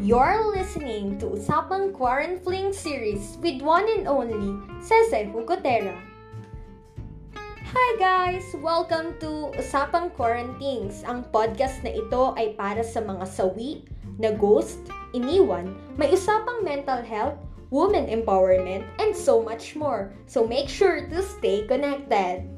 You're listening to Usapang Quarantine series with one and only Cese Hucotera. Hi guys! Welcome to Usapang Quarantines. Ang podcast na ito ay para sa mga sawi, na ghost, iniwan, may usapang mental health, women empowerment, and so much more. So make sure to stay connected.